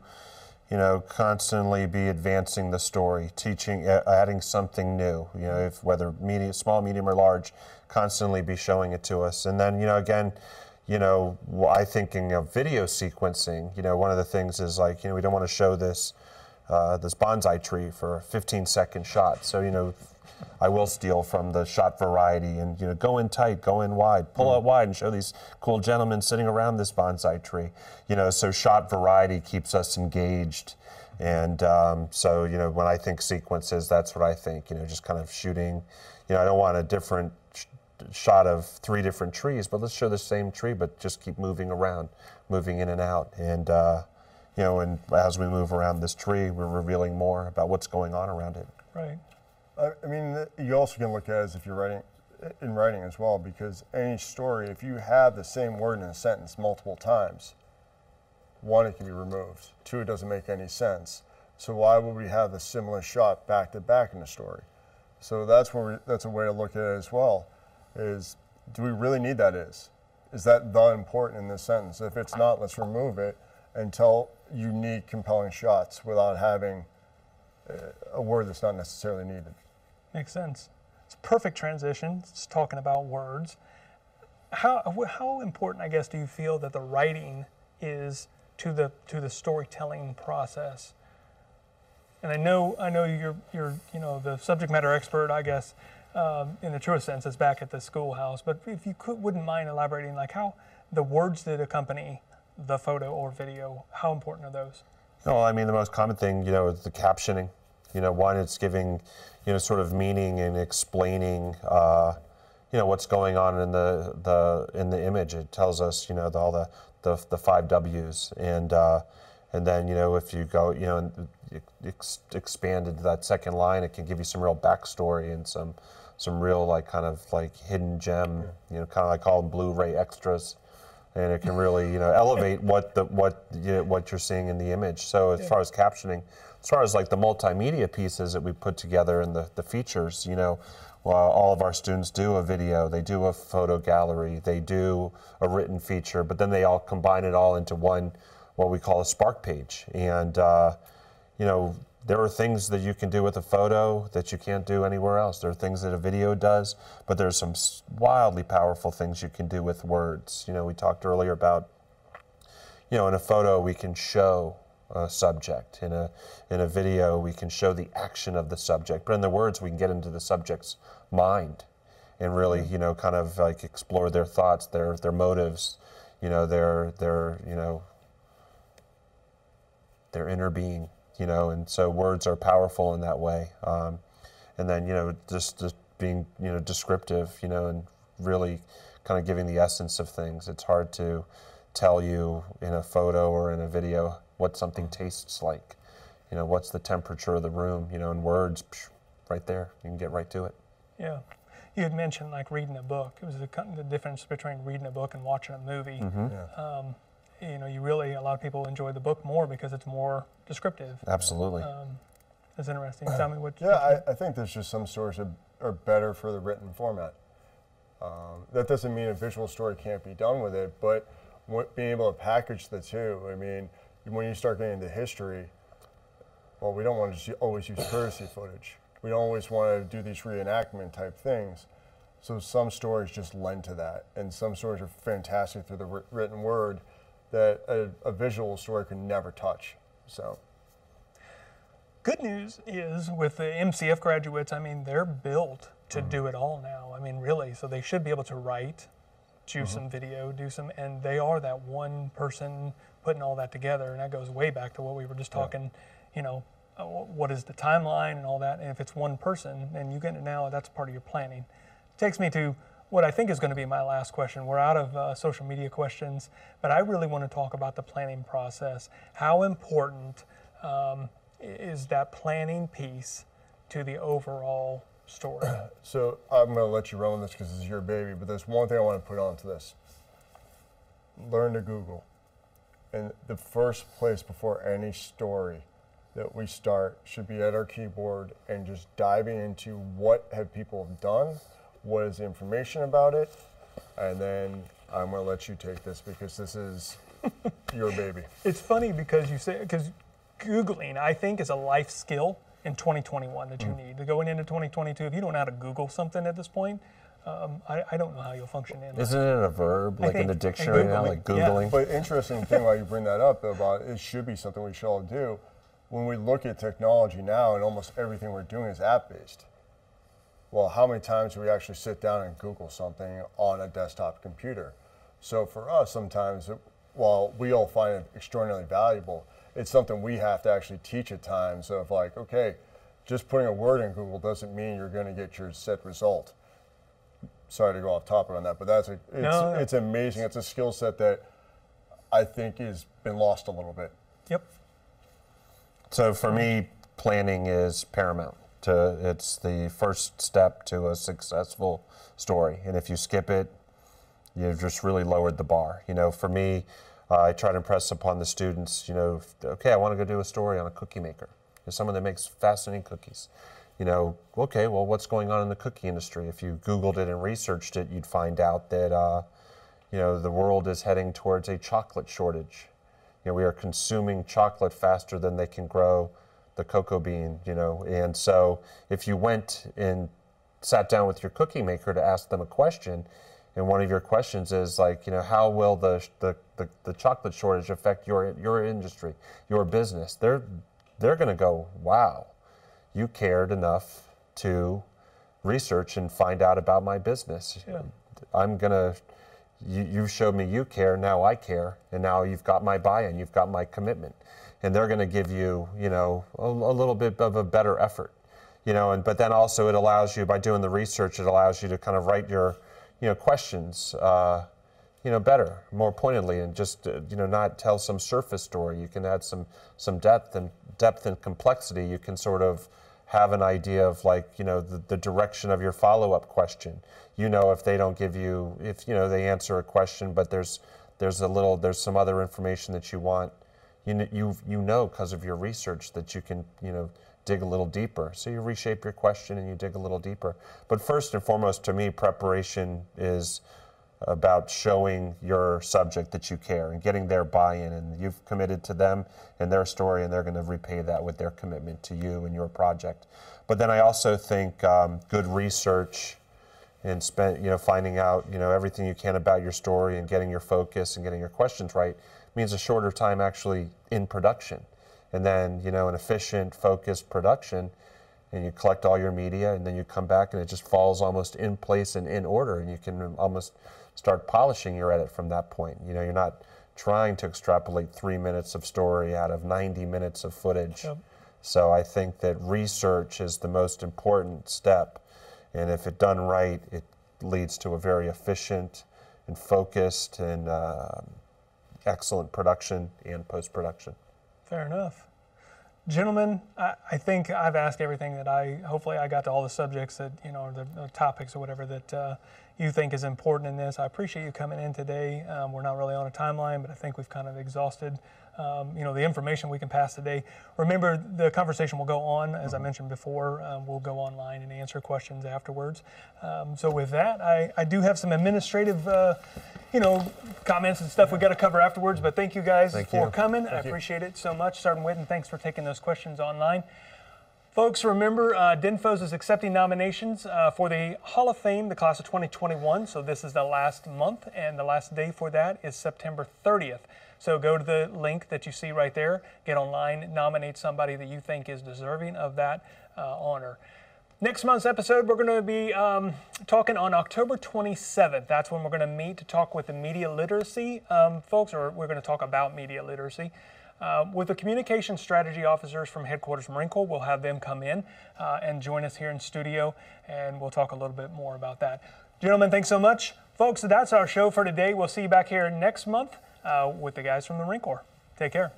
you know, constantly be advancing the story, teaching, adding something new, you know, if whether medium, small, medium, or large, constantly be showing it to us. And then, you know, again, you know, I thinking of video sequencing, you know, one of the things is like, you know, we don't want to show this, uh, this bonsai tree for a 15 second shot. So, you know, I will steal from the shot variety and you know go in tight, go in wide, pull out wide, and show these cool gentlemen sitting around this bonsai tree. You know, so shot variety keeps us engaged. And um, so, you know, when I think sequences, that's what I think. You know, just kind of shooting. You know, I don't want a different sh- shot of three different trees, but let's show the same tree, but just keep moving around, moving in and out. And uh, you know, and as we move around this tree, we're revealing more about what's going on around it. Right. I mean, you also can look at it as if you're writing, in writing as well because any story, if you have the same word in a sentence multiple times, one, it can be removed. Two, it doesn't make any sense. So why would we have the similar shot back to back in the story? So that's where we, that's a way to look at it as well. Is do we really need that? Is is that the important in this sentence? If it's not, let's remove it and tell unique, compelling shots without having uh, a word that's not necessarily needed. Makes sense. It's a perfect transition. It's talking about words. How how important, I guess, do you feel that the writing is to the to the storytelling process? And I know I know you're you're you know the subject matter expert, I guess, um, in the truest sense, is back at the schoolhouse. But if you could, wouldn't mind elaborating, like how the words that accompany the photo or video, how important are those? No, I mean the most common thing, you know, is the captioning. You know, one, it's giving, you know, sort of meaning and explaining, uh, you know, what's going on in the the in the image. It tells us, you know, the, all the, the the five W's, and uh, and then you know if you go, you know, and ex- expand into that second line, it can give you some real backstory and some some real like kind of like hidden gem. You know, kind of I call them Blu-ray extras and it can really you know elevate what the what you what you're seeing in the image. So as far as captioning, as far as like the multimedia pieces that we put together and the, the features, you know, well, all of our students do a video, they do a photo gallery, they do a written feature, but then they all combine it all into one what we call a spark page, and uh, you know. There are things that you can do with a photo that you can't do anywhere else. There are things that a video does, but there's some wildly powerful things you can do with words. You know, we talked earlier about you know, in a photo we can show a subject. In a in a video we can show the action of the subject. But in the words we can get into the subject's mind and really, you know, kind of like explore their thoughts, their their motives, you know, their their you know their inner being, you know, and so words are powerful in that way. Um, and then, you know, just, just being, you know, descriptive, you know, and really kind of giving the essence of things. It's hard to tell you in a photo or in a video what something tastes like. You know, what's the temperature of the room, you know, in words, psh, right there, you can get right to it. Yeah. You had mentioned like reading a book. It was the, the difference between reading a book and watching a movie. Mm-hmm. Yeah. Um, you know, you really, a lot of people enjoy the book more because it's more descriptive. Absolutely. Um, it's interesting. Tell me what. Yeah, what I, I think there's just some stories are, are better for the written format. Um, that doesn't mean a visual story can't be done with it, but what, being able to package the two, I mean, when you start getting into history, well, we don't want to always use courtesy footage. We don't always want to do these reenactment type things. So some stories just lend to that, and some stories are fantastic through the written word that a, a visual story can never touch. So. Good news is with the MCF graduates, I mean, they're built to Mm-hmm. do it all now. I mean, really. So they should be able to write, choose Mm-hmm. some video, do some, and they are that one person putting all that together. And that goes way back to what we were just talking, you know, uh, what is the timeline and all that. And if it's one person and you get it now, that's part of your planning. It Takes me to what I think is going to be my last question. We're out of uh, social media questions, but I really want to talk about the planning process. How important um, is that planning piece to the overall story? So I'm going to let you run this because this is your baby, but there's one thing I want to put onto this. Learn to Google. And the first place before any story that we start should be at our keyboard and just diving into what have people done, what is the information about it, and then I'm going to let you take this because this is your baby. It's funny because you say because googling I think is a life skill in 2021 that you Mm. need. Going into 2022, if you don't know how to Google something at this point, um, I, I don't know how you'll function in. Isn't it a verb, like in the and dictionary now, Googling, like yeah. Googling? But interesting thing why you bring that up about it should be something we should all do. When we look at technology now, and almost everything we're doing is app based. Well, how many times do we actually sit down and Google something on a desktop computer? So for us, sometimes, it, while we all find it extraordinarily valuable, it's something we have to actually teach at times. Of like, okay, just putting a word in Google doesn't mean you're going to get your set result sorry to go off topic on that, but that's a it's, No, no. it's amazing. It's a skill set that I think has been lost a little bit. Yep. So for me, planning is paramount. To it's the first step to a successful story, and if you skip it, you've just really lowered the bar. You know, for me, uh, I try to impress upon the students. You know, okay, I want to go do a story on a cookie maker, There's someone that makes fascinating cookies. You know, okay, well, what's going on in the cookie industry? If you Googled it and researched it, you'd find out that uh, you know the world is heading towards a chocolate shortage. You know, we are consuming chocolate faster than they can grow the cocoa bean. You know, and so if you went and sat down with your cookie maker to ask them a question, and one of your questions is like, you know, how will the the, the, the chocolate shortage affect your your industry, your business? They're they're going to go, wow, you cared enough to research and find out about my business. Yeah. I'm going to you, you've showed me you care, now I care, and now you've got my buy-in, you've got my commitment, and they're going to give you, you know, a, a little bit of a better effort, you know, and but then also it allows you by doing the research, it allows you to kind of write your, you know, questions, uh, you know, better, more pointedly, and just uh, you know not tell some surface story. You can add some some depth and depth and complexity. You can sort of have an idea of like you know the, the direction of your follow-up question. You know if they don't give you if you know they answer a question but there's there's a little there's some other information that you want you you you know because of your research that you can you know dig a little deeper. So you reshape your question and you dig a little deeper. But first and foremost to me preparation is about showing your subject that you care and getting their buy-in and you've committed to them and their story and they're going to repay that with their commitment to you and your project. But then i also think um, good research and spend you know finding out you know everything you can about your story and getting your focus and getting your questions right means a shorter time actually in production. And then you know an efficient focused production and you collect all your media and then you come back and it just falls almost in place and in order and you can almost start polishing your edit from that point you know you're not trying to extrapolate three minutes of story out of 90 minutes of footage Yep. so i think that research is the most important step and if it done right it leads to a very efficient and focused and um excellent production and post-production Fair enough. Gentlemen, I, I think I've asked everything that I, hopefully, I got to all the subjects that, you know, the, the topics or whatever that uh, you think is important in this. I appreciate you coming in today. Um, we're not really on a timeline, but I think we've kind of exhausted, um, you know, the information we can pass today. Remember, the conversation will go on, as I mentioned before. Um, we'll go online and answer questions afterwards. Um, so with that, I, I do have some administrative, uh, you know, comments and stuff we got to cover afterwards. But thank you guys Thank for you. coming. I appreciate it so much. Sergeant Whitten, thanks for taking those questions online. Folks, remember, uh, DINFOS is accepting nominations uh, for the Hall of Fame, the class of 2021. So this is the last month, and the last day for that is September 30th. So go to the link that you see right there, get online, nominate somebody that you think is deserving of that uh, honor. Next month's episode, we're going to be um, talking on October 27th. That's when we're going to meet to talk with the media literacy um, folks, or we're going to talk about media literacy. Uh, with the communication strategy officers from Headquarters Marine Corps, we'll have them come in uh, and join us here in studio, and we'll talk a little bit more about that. Gentlemen, thanks so much. Folks, that's our show for today. We'll see you back here next month uh, with the guys from the Marine Corps. Take care.